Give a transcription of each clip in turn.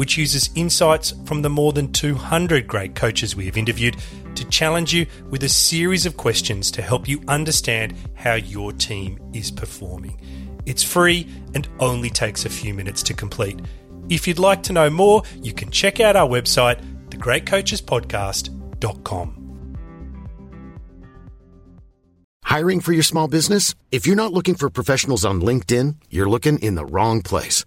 which uses insights from the more than 200 great coaches we have interviewed to challenge you with a series of questions to help you understand how your team is performing. It's free and only takes a few minutes to complete. If you'd like to know more, you can check out our website, thegreatcoachespodcast.com. Hiring for your small business? If you're not looking for professionals on LinkedIn, you're looking in the wrong place.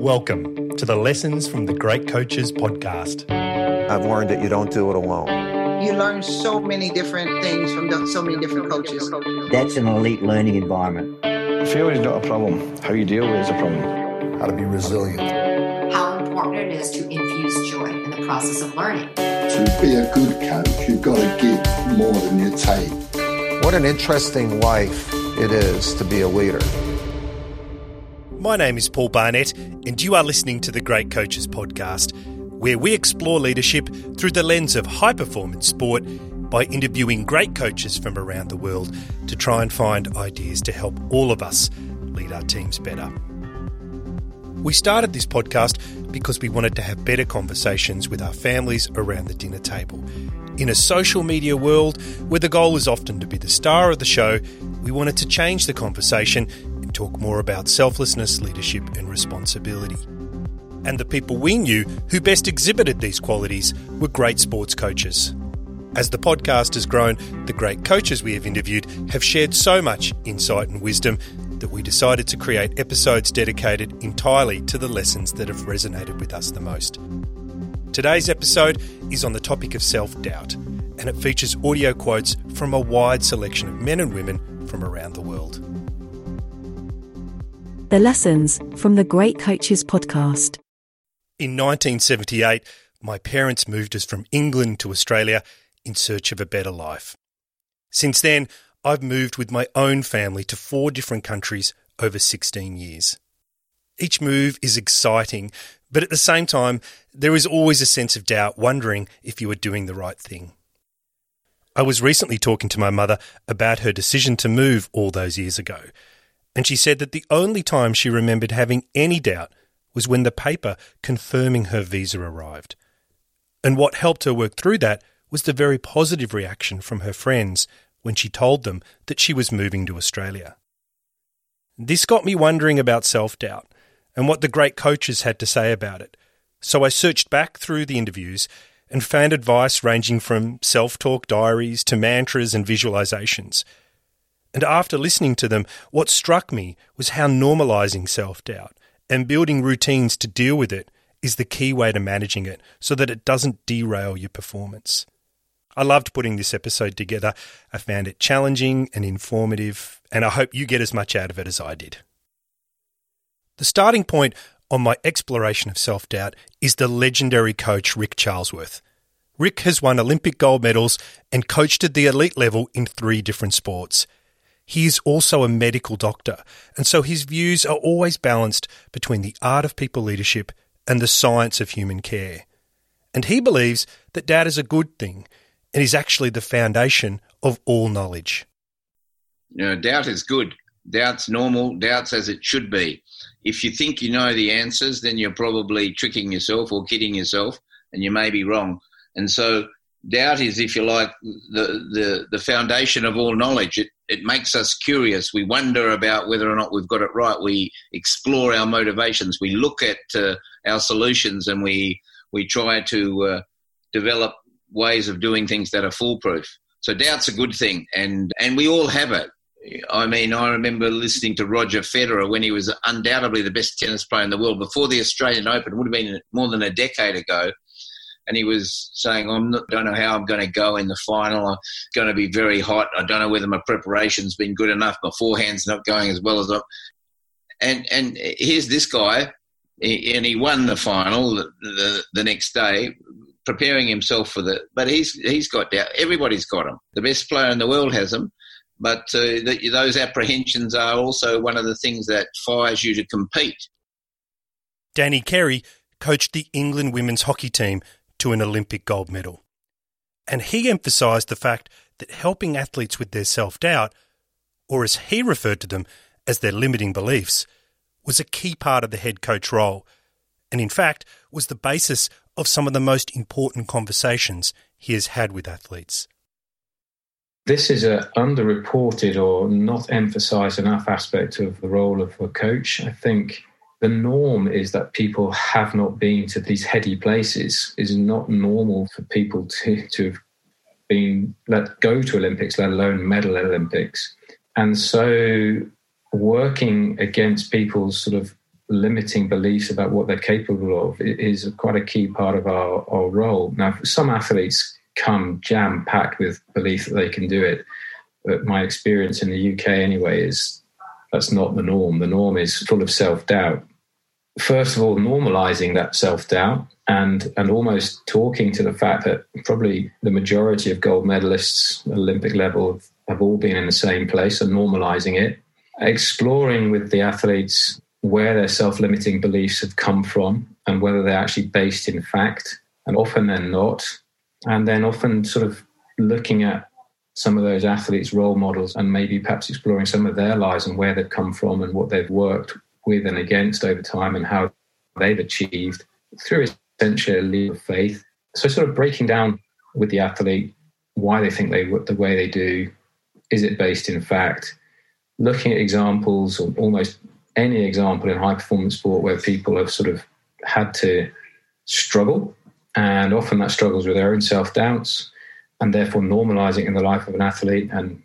Welcome to the Lessons from the Great Coaches podcast. I've learned that you don't do it alone. You learn so many different things from the, so many different coaches. That's an elite learning environment. Failure is not a problem. How you deal with it is a problem. How to be resilient. How important it is to infuse joy in the process of learning. To be a good coach, you've got to give more than you take. What an interesting life it is to be a leader. My name is Paul Barnett, and you are listening to the Great Coaches Podcast, where we explore leadership through the lens of high performance sport by interviewing great coaches from around the world to try and find ideas to help all of us lead our teams better. We started this podcast because we wanted to have better conversations with our families around the dinner table. In a social media world where the goal is often to be the star of the show, we wanted to change the conversation talk more about selflessness, leadership, and responsibility. And the people we knew who best exhibited these qualities were great sports coaches. As the podcast has grown, the great coaches we have interviewed have shared so much insight and wisdom that we decided to create episodes dedicated entirely to the lessons that have resonated with us the most. Today's episode is on the topic of self doubt, and it features audio quotes from a wide selection of men and women from around the world. The lessons from the Great Coaches podcast. In 1978, my parents moved us from England to Australia in search of a better life. Since then, I've moved with my own family to four different countries over 16 years. Each move is exciting, but at the same time, there is always a sense of doubt, wondering if you are doing the right thing. I was recently talking to my mother about her decision to move all those years ago, and she said that the only time she remembered having any doubt was when the paper confirming her visa arrived. And what helped her work through that was the very positive reaction from her friends when she told them that she was moving to Australia. This got me wondering about self doubt and what the great coaches had to say about it. So I searched back through the interviews and found advice ranging from self talk diaries to mantras and visualizations. And after listening to them, what struck me was how normalizing self doubt and building routines to deal with it is the key way to managing it so that it doesn't derail your performance. I loved putting this episode together. I found it challenging and informative, and I hope you get as much out of it as I did. The starting point on my exploration of self doubt is the legendary coach Rick Charlesworth. Rick has won Olympic gold medals and coached at the elite level in three different sports. He is also a medical doctor, and so his views are always balanced between the art of people leadership and the science of human care. And he believes that doubt is a good thing and is actually the foundation of all knowledge. You know, doubt is good. Doubt's normal. Doubt's as it should be. If you think you know the answers, then you're probably tricking yourself or kidding yourself, and you may be wrong. And so, doubt is, if you like, the the, the foundation of all knowledge. It it makes us curious. We wonder about whether or not we've got it right. We explore our motivations. We look at uh, our solutions, and we we try to uh, develop ways of doing things that are foolproof. So doubt's a good thing, and and we all have it. I mean, I remember listening to Roger Federer when he was undoubtedly the best tennis player in the world before the Australian Open. It would have been more than a decade ago. And he was saying, I don't know how I'm going to go in the final. I'm going to be very hot. I don't know whether my preparation's been good enough. My forehand's not going as well as I. And and here's this guy, and he won the final the, the, the next day, preparing himself for the. But he's he's got doubt. Everybody's got him. The best player in the world has him. But uh, the, those apprehensions are also one of the things that fires you to compete. Danny Kerry coached the England women's hockey team to an Olympic gold medal. And he emphasised the fact that helping athletes with their self doubt, or as he referred to them as their limiting beliefs, was a key part of the head coach role, and in fact was the basis of some of the most important conversations he has had with athletes. This is an underreported or not emphasized enough aspect of the role of a coach. I think the norm is that people have not been to these heady places. It's not normal for people to, to have been let go to Olympics, let alone medal at Olympics. And so working against people's sort of limiting beliefs about what they're capable of is quite a key part of our, our role. Now, some athletes come jam packed with belief that they can do it. But my experience in the UK, anyway, is that's not the norm. The norm is full of self doubt. First of all, normalizing that self doubt and and almost talking to the fact that probably the majority of gold medalists Olympic level have all been in the same place and normalizing it. Exploring with the athletes where their self limiting beliefs have come from and whether they're actually based in fact. And often they're not and then often sort of looking at some of those athletes' role models and maybe perhaps exploring some of their lives and where they've come from and what they've worked with and against over time and how they've achieved through essentially of faith. So, sort of breaking down with the athlete why they think they the way they do. Is it based in fact? Looking at examples or almost any example in high performance sport where people have sort of had to struggle and often that struggles with their own self doubts and therefore normalizing in the life of an athlete. And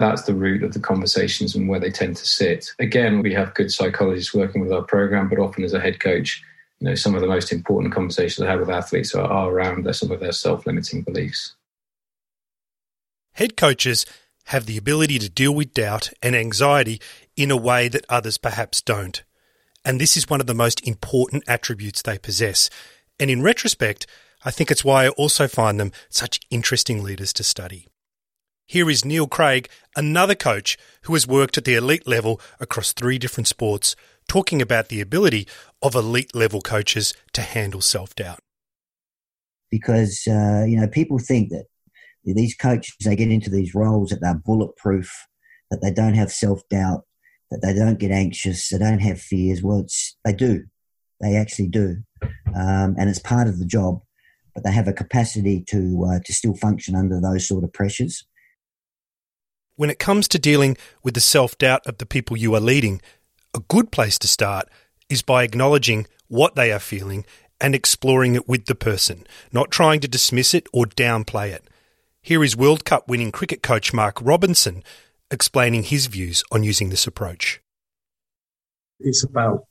that's the root of the conversations and where they tend to sit. Again, we have good psychologists working with our program, but often as a head coach, you know, some of the most important conversations I have with athletes are, are around their, some of their self limiting beliefs. Head coaches have the ability to deal with doubt and anxiety in a way that others perhaps don't. And this is one of the most important attributes they possess. And in retrospect, I think it's why I also find them such interesting leaders to study. Here is Neil Craig, another coach who has worked at the elite level across three different sports, talking about the ability of elite level coaches to handle self doubt. Because, uh, you know, people think that these coaches, they get into these roles that they're bulletproof, that they don't have self doubt, that they don't get anxious, they don't have fears. Well, it's, they do. They actually do, um, and it's part of the job. But they have a capacity to uh, to still function under those sort of pressures. When it comes to dealing with the self doubt of the people you are leading, a good place to start is by acknowledging what they are feeling and exploring it with the person, not trying to dismiss it or downplay it. Here is World Cup winning cricket coach Mark Robinson explaining his views on using this approach. It's about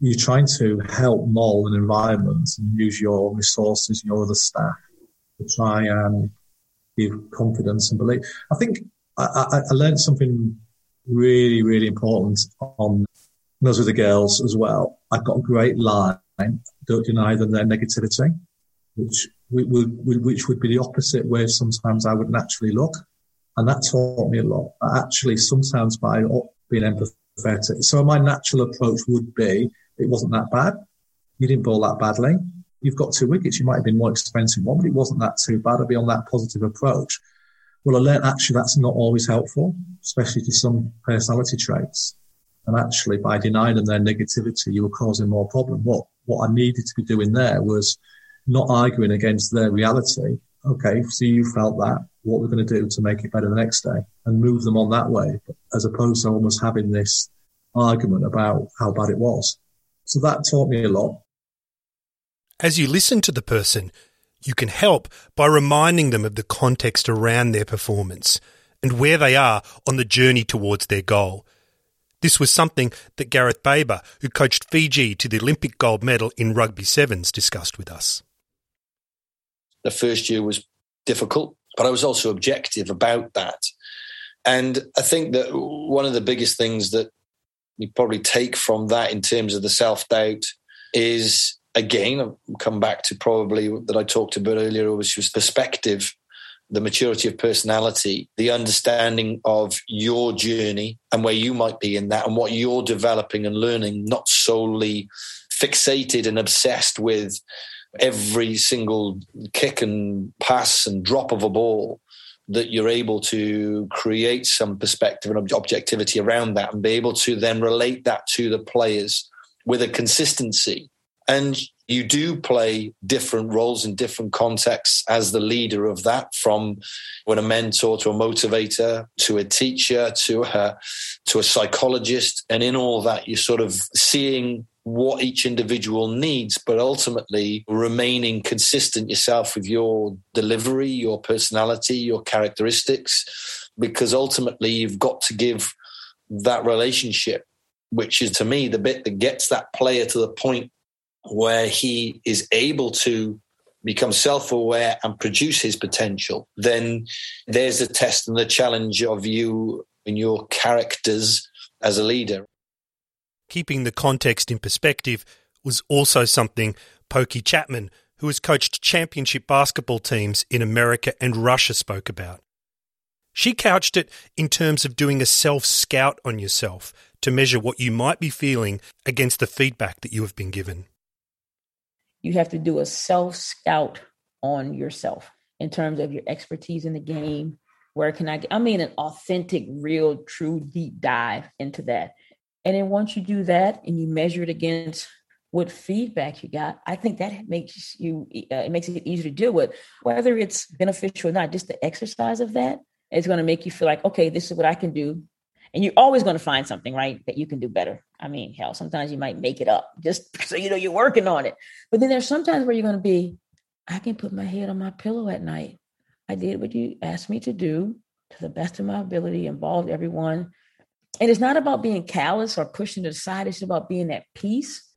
you're trying to help mold an environment and use your resources, your other staff to try and give confidence and belief. I think I, I, learned something really, really important on those with the girls as well. I've got a great line, don't deny them their negativity, which would, which would be the opposite way sometimes I would naturally look. And that taught me a lot. Actually, sometimes by being empathetic. So my natural approach would be it wasn't that bad. You didn't bowl that badly. You've got two wickets. You might have been more expensive one, but it wasn't that too bad. I'd be on that positive approach. Well, I learned actually that's not always helpful, especially to some personality traits. And actually, by denying them their negativity, you were causing more problem. What what I needed to be doing there was not arguing against their reality. Okay, so you felt that. What we're going to do to make it better the next day, and move them on that way, as opposed to almost having this argument about how bad it was. So that taught me a lot. As you listen to the person, you can help by reminding them of the context around their performance and where they are on the journey towards their goal. This was something that Gareth Baber, who coached Fiji to the Olympic gold medal in rugby sevens, discussed with us. The first year was difficult, but I was also objective about that. And I think that one of the biggest things that you probably take from that in terms of the self doubt is again, I'll come back to probably that I talked about earlier, which was perspective, the maturity of personality, the understanding of your journey and where you might be in that and what you're developing and learning, not solely fixated and obsessed with every single kick and pass and drop of a ball that you're able to create some perspective and objectivity around that and be able to then relate that to the players with a consistency and you do play different roles in different contexts as the leader of that, from when a mentor to a motivator to a teacher to a, to a psychologist. And in all that, you're sort of seeing what each individual needs, but ultimately remaining consistent yourself with your delivery, your personality, your characteristics, because ultimately you've got to give that relationship, which is to me the bit that gets that player to the point where he is able to become self aware and produce his potential, then there's the test and the challenge of you and your characters as a leader. Keeping the context in perspective was also something Pokey Chatman, who has coached championship basketball teams in America and Russia, spoke about. She couched it in terms of doing a self scout on yourself to measure what you might be feeling against the feedback that you have been given you have to do a self scout on yourself in terms of your expertise in the game. Where can I get? I mean, an authentic, real, true deep dive into that. And then once you do that and you measure it against what feedback you got, I think that makes you uh, it makes it easier to deal with, whether it's beneficial or not. Just the exercise of that is going to make you feel like, okay, this is what I can do and you're always going to find something, right, that you can do better. I mean, hell, sometimes you might make it up just so you know you're working on it. But then there's sometimes where you're going to be, I can put my head on my pillow at night. I did what you asked me to do to the best of my ability, involved everyone. And it's not about being callous or pushing aside, it's about being at peace.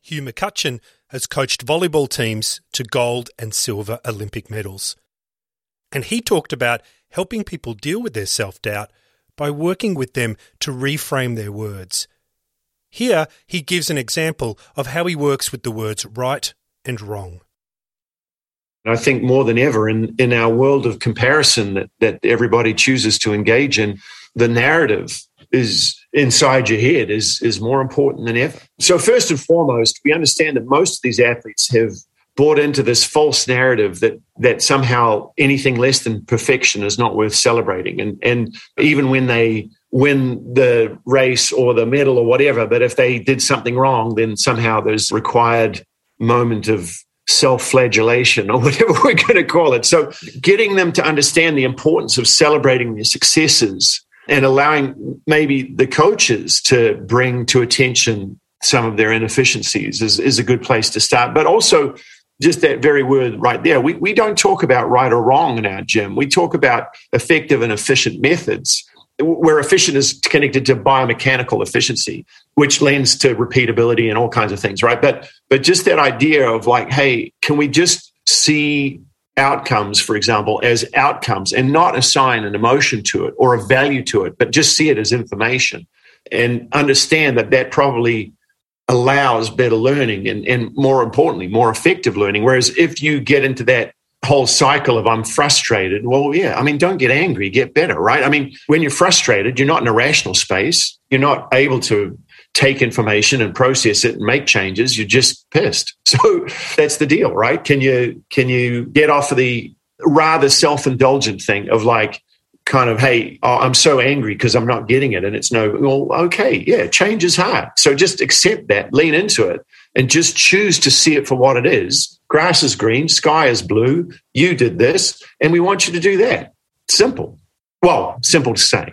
Hugh McCutcheon has coached volleyball teams to gold and silver Olympic medals. And he talked about helping people deal with their self doubt by working with them to reframe their words. Here, he gives an example of how he works with the words right and wrong. I think more than ever in, in our world of comparison that, that everybody chooses to engage in, the narrative is inside your head is, is more important than ever. So, first and foremost, we understand that most of these athletes have bought into this false narrative that that somehow anything less than perfection is not worth celebrating. And and even when they win the race or the medal or whatever but if they did something wrong then somehow there's required moment of self-flagellation or whatever we're going to call it. So getting them to understand the importance of celebrating their successes and allowing maybe the coaches to bring to attention some of their inefficiencies is, is a good place to start. But also just that very word right there. We, we don't talk about right or wrong in our gym. We talk about effective and efficient methods where efficient is connected to biomechanical efficiency, which lends to repeatability and all kinds of things, right? But but just that idea of like, hey, can we just see outcomes, for example, as outcomes and not assign an emotion to it or a value to it, but just see it as information and understand that that probably allows better learning and, and more importantly, more effective learning. Whereas if you get into that whole cycle of I'm frustrated, well, yeah, I mean, don't get angry, get better, right? I mean, when you're frustrated, you're not in a rational space. You're not able to take information and process it and make changes. You're just pissed. So that's the deal, right? Can you can you get off of the rather self indulgent thing of like, kind of, hey, I'm so angry because I'm not getting it. And it's no, well, okay, yeah, change is hard. So just accept that, lean into it, and just choose to see it for what it is. Grass is green, sky is blue. You did this, and we want you to do that. Simple. Well, simple to say.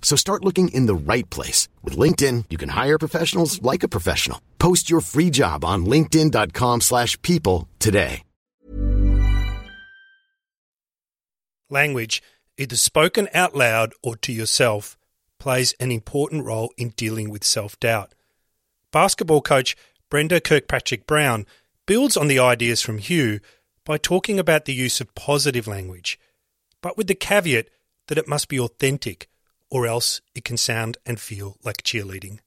So start looking in the right place. With LinkedIn, you can hire professionals like a professional. Post your free job on linkedin.com slash people today. Language, either spoken out loud or to yourself, plays an important role in dealing with self-doubt. Basketball coach Brenda Kirkpatrick Brown builds on the ideas from Hugh by talking about the use of positive language, but with the caveat that it must be authentic – or else it can sound and feel like cheerleading.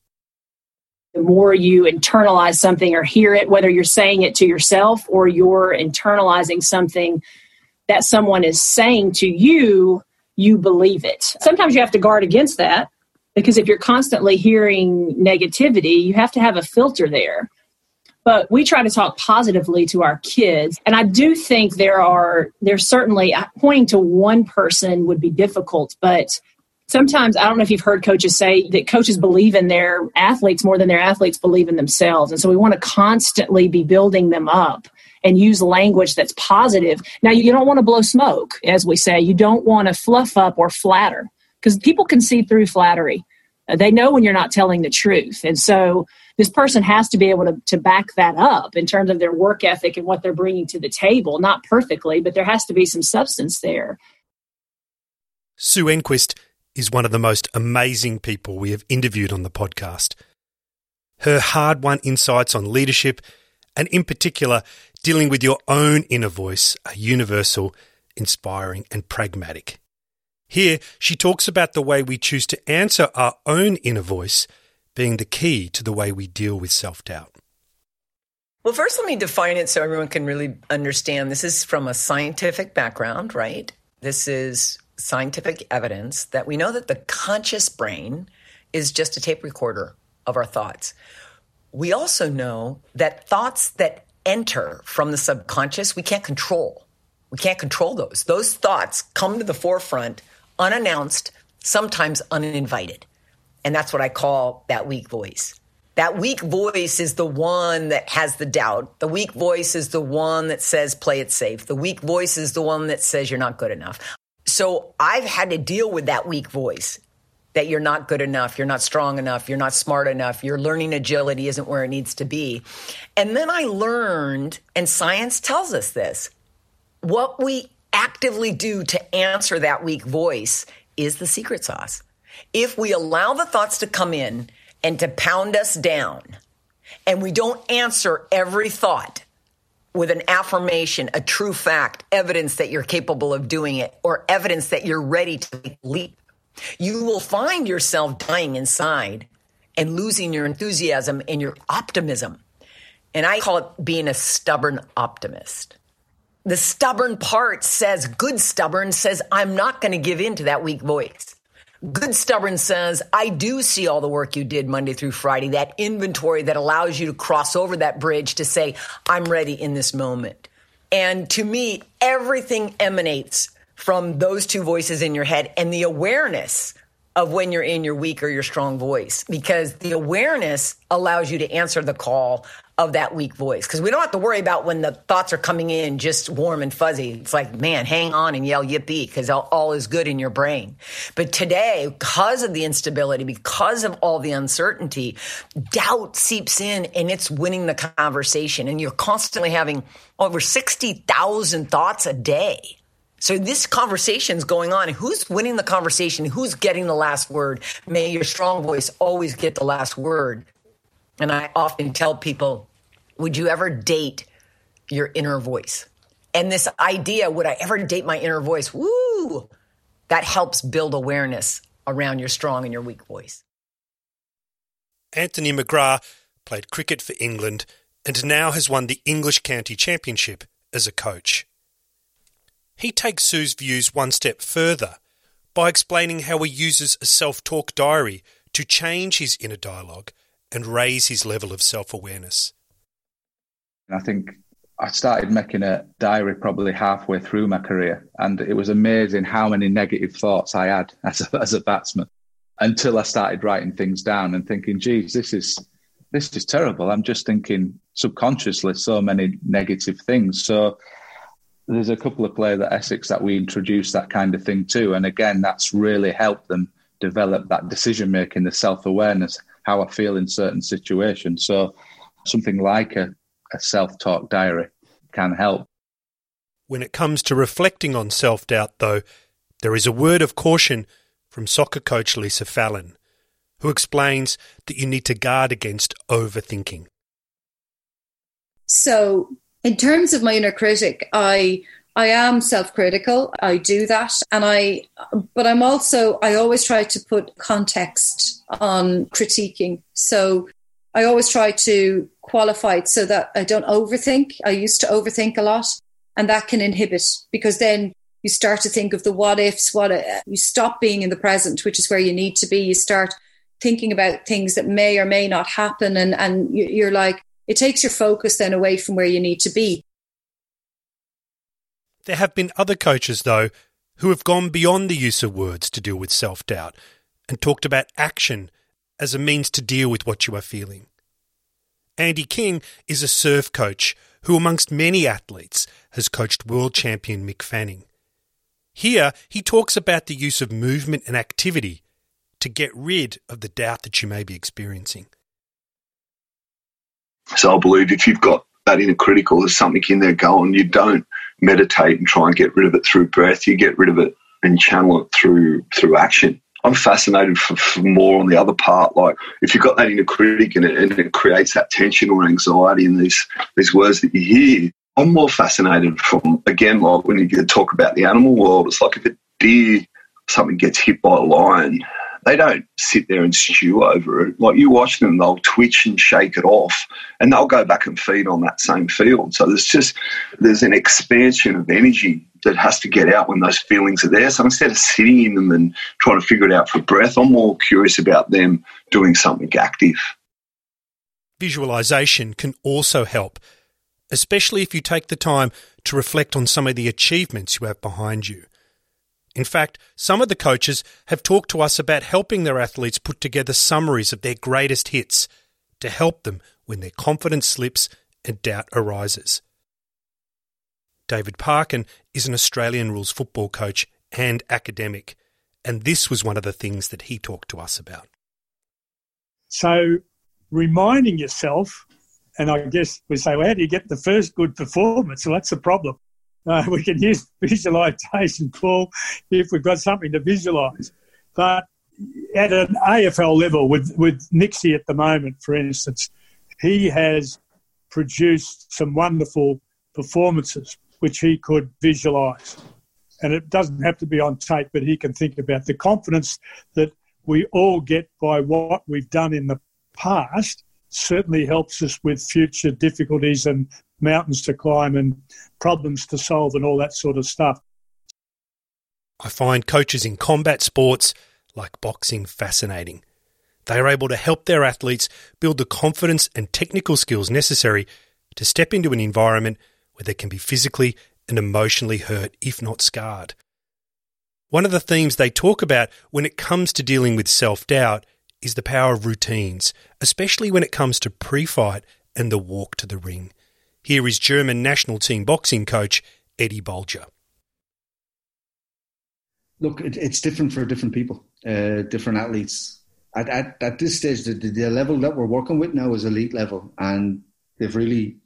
The more you internalize something or hear it, whether you're saying it to yourself or you're internalizing something that someone is saying to you, you believe it. Sometimes you have to guard against that because if you're constantly hearing negativity, you have to have a filter there. But we try to talk positively to our kids. And I do think there are, there's certainly pointing to one person would be difficult, but sometimes I don't know if you've heard coaches say that coaches believe in their athletes more than their athletes believe in themselves. And so we want to constantly be building them up and use language that's positive. Now, you don't want to blow smoke, as we say. You don't want to fluff up or flatter because people can see through flattery. Uh, they know when you're not telling the truth. And so this person has to be able to, to back that up in terms of their work ethic and what they're bringing to the table. Not perfectly, but there has to be some substance there. Sue Enquist is one of the most amazing people we have interviewed on the podcast. Her hard won insights on leadership, and in particular, dealing with your own inner voice, are universal, inspiring, and pragmatic. Here, she talks about the way we choose to answer our own inner voice being the key to the way we deal with self doubt. Well, first, let me define it so everyone can really understand. This is from a scientific background, right? This is scientific evidence that we know that the conscious brain is just a tape recorder of our thoughts. We also know that thoughts that enter from the subconscious, we can't control. We can't control those. Those thoughts come to the forefront unannounced, sometimes uninvited. And that's what I call that weak voice. That weak voice is the one that has the doubt. The weak voice is the one that says, play it safe. The weak voice is the one that says, you're not good enough. So I've had to deal with that weak voice that you're not good enough, you're not strong enough, you're not smart enough, your learning agility isn't where it needs to be. And then I learned, and science tells us this what we actively do to answer that weak voice is the secret sauce. If we allow the thoughts to come in and to pound us down, and we don't answer every thought, with an affirmation, a true fact, evidence that you're capable of doing it, or evidence that you're ready to leap, you will find yourself dying inside and losing your enthusiasm and your optimism. And I call it being a stubborn optimist. The stubborn part says, good stubborn says, I'm not going to give in to that weak voice. Good Stubborn says, I do see all the work you did Monday through Friday, that inventory that allows you to cross over that bridge to say, I'm ready in this moment. And to me, everything emanates from those two voices in your head and the awareness of when you're in your weak or your strong voice, because the awareness allows you to answer the call of that weak voice because we don't have to worry about when the thoughts are coming in just warm and fuzzy. It's like, man, hang on and yell yippee because all, all, is good in your brain. But today, because of the instability, because of all the uncertainty, doubt seeps in and it's winning the conversation. And you're constantly having over 60,000 thoughts a day. So this conversation is going on. Who's winning the conversation? Who's getting the last word? May your strong voice always get the last word. And I often tell people, would you ever date your inner voice? And this idea, would I ever date my inner voice? Woo! That helps build awareness around your strong and your weak voice. Anthony McGrath played cricket for England and now has won the English County Championship as a coach. He takes Sue's views one step further by explaining how he uses a self talk diary to change his inner dialogue and raise his level of self awareness. I think I started making a diary probably halfway through my career, and it was amazing how many negative thoughts I had as a, as a batsman until I started writing things down and thinking, geez, this is this is terrible. I'm just thinking subconsciously so many negative things. So there's a couple of players at Essex that we introduced that kind of thing too. And again, that's really helped them develop that decision making, the self awareness, how I feel in certain situations. So something like a, a self talk diary can help. When it comes to reflecting on self doubt, though, there is a word of caution from soccer coach Lisa Fallon, who explains that you need to guard against overthinking. So, in terms of my inner critic, I I am self-critical. I do that, and I, but I'm also I always try to put context on critiquing. So I always try to qualify it so that I don't overthink. I used to overthink a lot, and that can inhibit because then you start to think of the what ifs. What if. you stop being in the present, which is where you need to be. You start thinking about things that may or may not happen, and and you're like it takes your focus then away from where you need to be. There have been other coaches, though, who have gone beyond the use of words to deal with self doubt and talked about action as a means to deal with what you are feeling. Andy King is a surf coach who, amongst many athletes, has coached world champion Mick Fanning. Here, he talks about the use of movement and activity to get rid of the doubt that you may be experiencing. So I believe if you've got that inner critical, there's something in there going, you don't meditate and try and get rid of it through breath. You get rid of it and channel it through through action. I'm fascinated for, for, more on the other part. Like if you've got that inner critic and it, and it creates that tension or anxiety in these these words that you hear, I'm more fascinated from again like when you talk about the animal world. It's like if a deer something gets hit by a lion, they don't sit there and stew over it. Like you watch them, they'll twitch and shake it off, and they'll go back and feed on that same field. So there's just there's an expansion of energy that has to get out when those feelings are there. So instead of sitting in them and trying to figure it out for breath, I'm more curious about them doing something active. Visualization can also help, especially if you take the time to reflect on some of the achievements you have behind you. In fact, some of the coaches have talked to us about helping their athletes put together summaries of their greatest hits to help them when their confidence slips and doubt arises. David Parkin is an Australian rules football coach and academic, and this was one of the things that he talked to us about. So, reminding yourself, and I guess we say, well, how do you get the first good performance? Well, that's the problem. Uh, we can use visualization, Paul, if we've got something to visualize. But at an AFL level, with, with Nixie at the moment, for instance, he has produced some wonderful performances which he could visualize. And it doesn't have to be on tape, but he can think about the confidence that we all get by what we've done in the past certainly helps us with future difficulties and mountains to climb and problems to solve and all that sort of stuff. I find coaches in combat sports like boxing fascinating. They are able to help their athletes build the confidence and technical skills necessary to step into an environment where they can be physically and emotionally hurt, if not scarred. One of the themes they talk about when it comes to dealing with self doubt is the power of routines, especially when it comes to pre fight and the walk to the ring. Here is German national team boxing coach Eddie Bolger. Look, it, it's different for different people, uh, different athletes. At, at, at this stage, the, the level that we're working with now is elite level, and they've really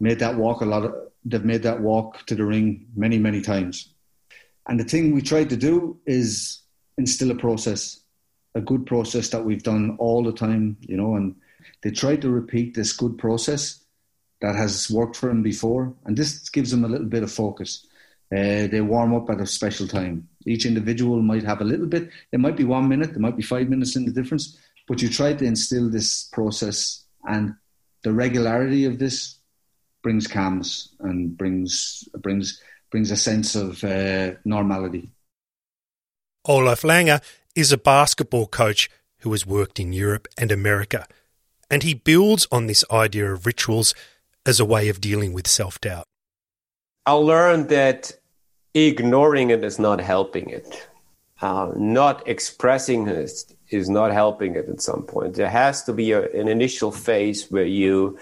made that walk a lot. Of, they've made that walk to the ring many, many times. And the thing we tried to do is instill a process, a good process that we've done all the time, you know, and they tried to repeat this good process that has worked for them before. And this gives them a little bit of focus. Uh, they warm up at a special time. Each individual might have a little bit. It might be one minute, there might be five minutes in the difference, but you try to instill this process, and the regularity of this brings calmness and brings brings brings a sense of uh, normality. Olaf Lange is a basketball coach who has worked in Europe and America, and he builds on this idea of rituals as a way of dealing with self doubt. I learned that ignoring it is not helping it. Uh, not expressing it is not helping it at some point. There has to be a, an initial phase where you,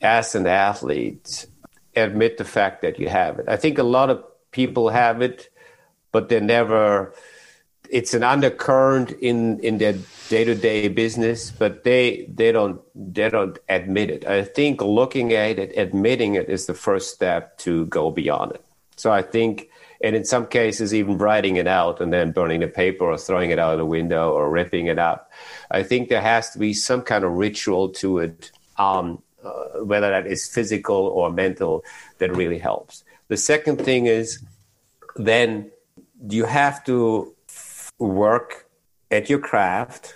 as an athlete, admit the fact that you have it. I think a lot of people have it, but they never. It's an undercurrent in in their day to day business, but they they don't they don't admit it. I think looking at it, admitting it, is the first step to go beyond it. So I think, and in some cases, even writing it out and then burning the paper or throwing it out of the window or ripping it up. I think there has to be some kind of ritual to it, um, uh, whether that is physical or mental, that really helps. The second thing is then you have to work at your craft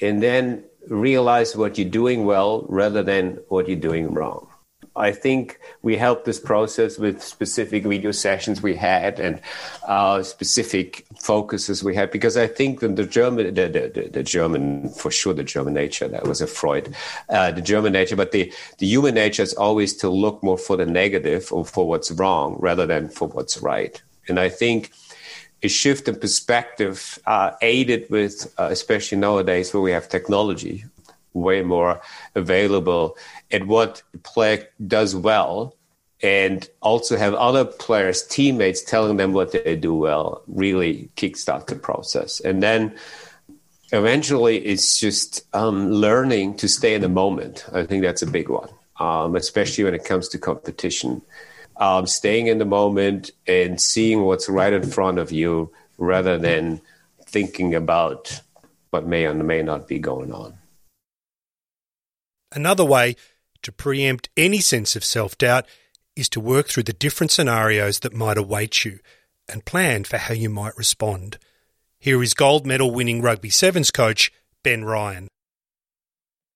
and then realize what you're doing well rather than what you're doing wrong. I think we helped this process with specific video sessions we had and uh, specific focuses we had because I think that the German, the, the, the, German, for sure, the German nature that was a Freud, uh, the German nature, but the the human nature is always to look more for the negative or for what's wrong rather than for what's right. And I think a shift in perspective, uh, aided with, uh, especially nowadays where we have technology way more available and what player does well and also have other players, teammates telling them what they do well, really kickstart the process. And then eventually it's just um, learning to stay in the moment. I think that's a big one, um, especially when it comes to competition. Um, staying in the moment and seeing what's right in front of you rather than thinking about what may or may not be going on. Another way to preempt any sense of self doubt is to work through the different scenarios that might await you and plan for how you might respond. Here is gold medal winning rugby sevens coach Ben Ryan.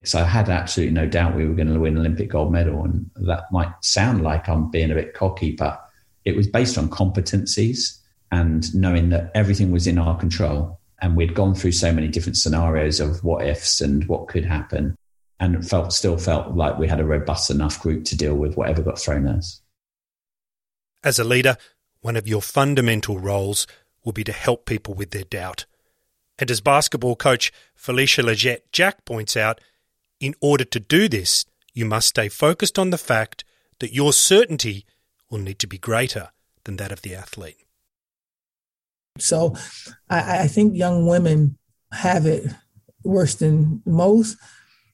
So I had absolutely no doubt we were going to win Olympic gold medal, and that might sound like I'm being a bit cocky, but it was based on competencies and knowing that everything was in our control. And we'd gone through so many different scenarios of what ifs and what could happen and felt still felt like we had a robust enough group to deal with whatever got thrown at us. As a leader, one of your fundamental roles will be to help people with their doubt. And as basketball coach Felicia Lletget Jack points out, in order to do this, you must stay focused on the fact that your certainty will need to be greater than that of the athlete. So I, I think young women have it worse than most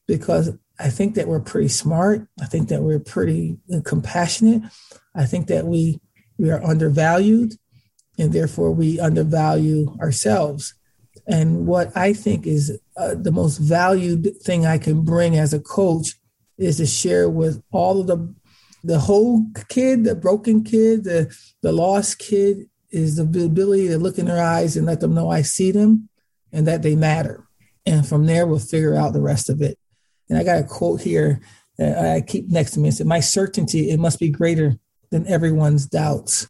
because I think that we're pretty smart. I think that we're pretty compassionate. I think that we we are undervalued, and therefore we undervalue ourselves. And what I think is uh, the most valued thing I can bring as a coach is to share with all of the the whole kid, the broken kid, the the lost kid, is the ability to look in their eyes and let them know I see them and that they matter. And from there, we'll figure out the rest of it. And I got a quote here that I keep next to me. It said, My certainty, it must be greater than everyone's doubts.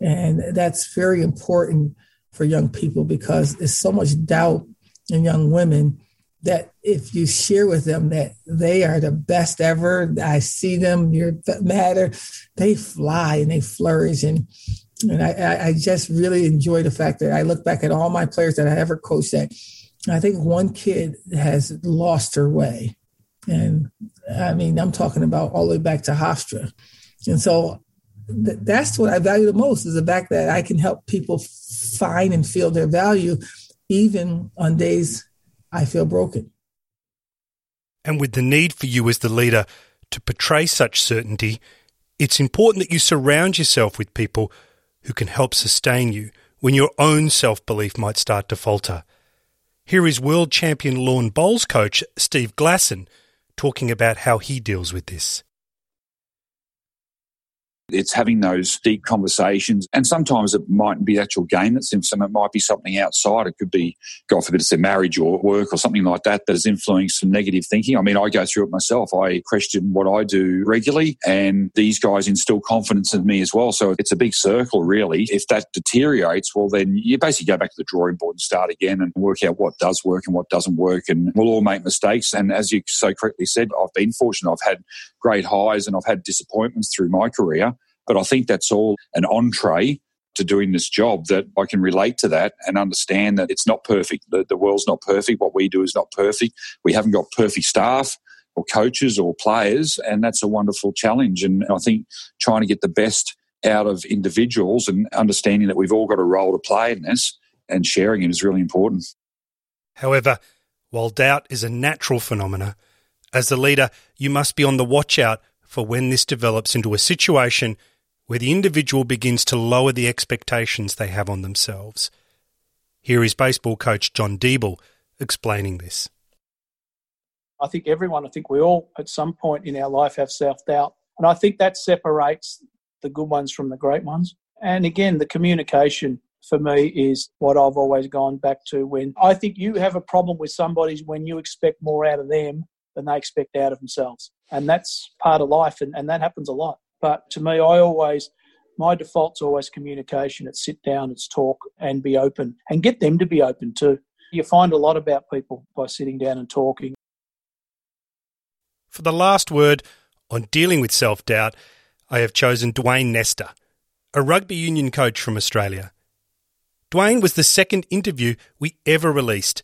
And that's very important for young people because there's so much doubt in young women that if you share with them that they are the best ever, I see them, you're matter, they fly and they flourish. And and I, I just really enjoy the fact that I look back at all my players that I ever coached that I think one kid has lost her way And I mean, I'm talking about all the way back to Hofstra. And so th- that's what I value the most is the fact that I can help people find and feel their value, even on days I feel broken. And with the need for you as the leader to portray such certainty, it's important that you surround yourself with people who can help sustain you when your own self belief might start to falter. Here is world champion lawn bowls coach Steve Glasson talking about how he deals with this. It's having those deep conversations. And sometimes it mightn't be actual game that's influencing, it might be something outside. It could be, God forbid, it's a marriage or work or something like that that has influenced some negative thinking. I mean, I go through it myself. I question what I do regularly, and these guys instill confidence in me as well. So it's a big circle, really. If that deteriorates, well, then you basically go back to the drawing board and start again and work out what does work and what doesn't work. And we'll all make mistakes. And as you so correctly said, I've been fortunate. I've had great highs and I've had disappointments through my career. But I think that's all an entree to doing this job that I can relate to that and understand that it's not perfect. The, the world's not perfect. What we do is not perfect. We haven't got perfect staff or coaches or players, and that's a wonderful challenge. And I think trying to get the best out of individuals and understanding that we've all got a role to play in this and sharing it is really important. However, while doubt is a natural phenomena, as the leader, you must be on the watch out for when this develops into a situation where the individual begins to lower the expectations they have on themselves. Here is baseball coach John Deeble explaining this. I think everyone, I think we all at some point in our life have self doubt. And I think that separates the good ones from the great ones. And again, the communication for me is what I've always gone back to when I think you have a problem with somebody's when you expect more out of them than they expect out of themselves. And that's part of life, and, and that happens a lot. But to me, I always, my default's always communication. It's sit down, it's talk, and be open, and get them to be open too. You find a lot about people by sitting down and talking. For the last word on dealing with self doubt, I have chosen Dwayne Nestor, a rugby union coach from Australia. Dwayne was the second interview we ever released,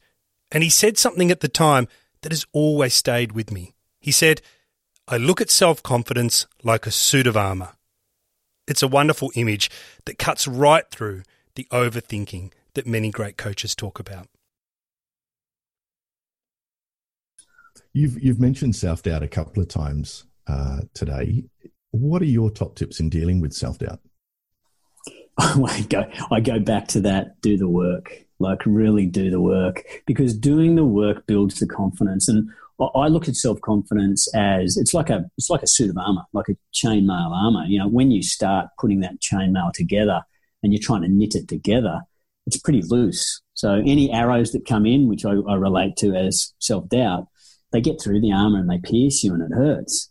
and he said something at the time that has always stayed with me. He said, I look at self confidence like a suit of armour. It's a wonderful image that cuts right through the overthinking that many great coaches talk about. You've you've mentioned self doubt a couple of times uh, today. What are your top tips in dealing with self doubt? I go I go back to that. Do the work. Like really do the work because doing the work builds the confidence. And I look at self confidence as it's like a it's like a suit of armor, like a chainmail armor. You know, when you start putting that chainmail together and you're trying to knit it together, it's pretty loose. So any arrows that come in, which I, I relate to as self doubt, they get through the armor and they pierce you and it hurts.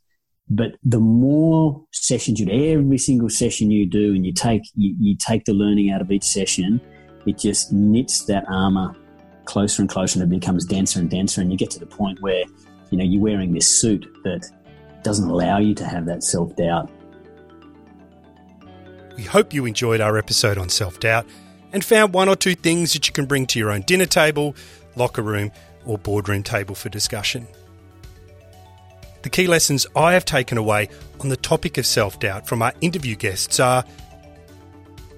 But the more sessions you do, every single session you do, and you take you, you take the learning out of each session, it just knits that armor closer and closer and it becomes denser and denser and you get to the point where you know you're wearing this suit that doesn't allow you to have that self-doubt. We hope you enjoyed our episode on self-doubt and found one or two things that you can bring to your own dinner table locker room or boardroom table for discussion. The key lessons I have taken away on the topic of self doubt from our interview guests are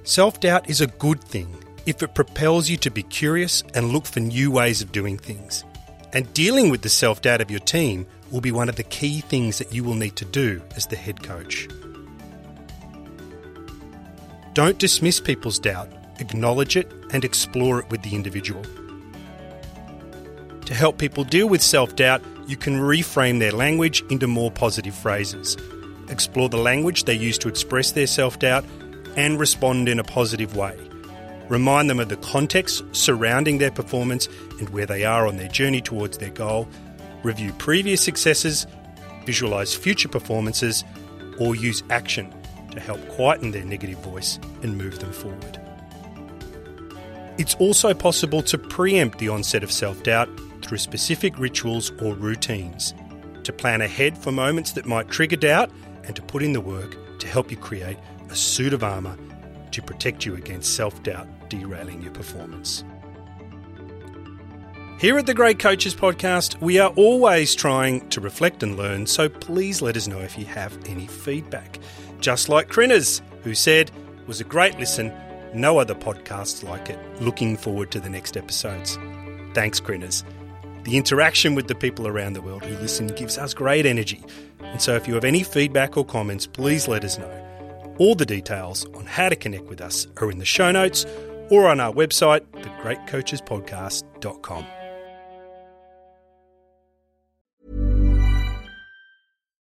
self doubt is a good thing if it propels you to be curious and look for new ways of doing things. And dealing with the self doubt of your team will be one of the key things that you will need to do as the head coach. Don't dismiss people's doubt, acknowledge it and explore it with the individual. To help people deal with self doubt, you can reframe their language into more positive phrases. Explore the language they use to express their self doubt and respond in a positive way remind them of the context surrounding their performance and where they are on their journey towards their goal, review previous successes, visualize future performances, or use action to help quieten their negative voice and move them forward. It's also possible to preempt the onset of self doubt through specific rituals or routines, to plan ahead for moments that might trigger doubt, and to put in the work to help you create a suit of armour to protect you against self doubt derailing your performance. Here at the Great Coaches Podcast, we are always trying to reflect and learn, so please let us know if you have any feedback. Just like Crinners, who said, was a great listen, no other podcasts like it. Looking forward to the next episodes. Thanks, Crinners. The interaction with the people around the world who listen gives us great energy. And so if you have any feedback or comments, please let us know. All the details on how to connect with us are in the show notes or on our website, thegreatcoachespodcast.com.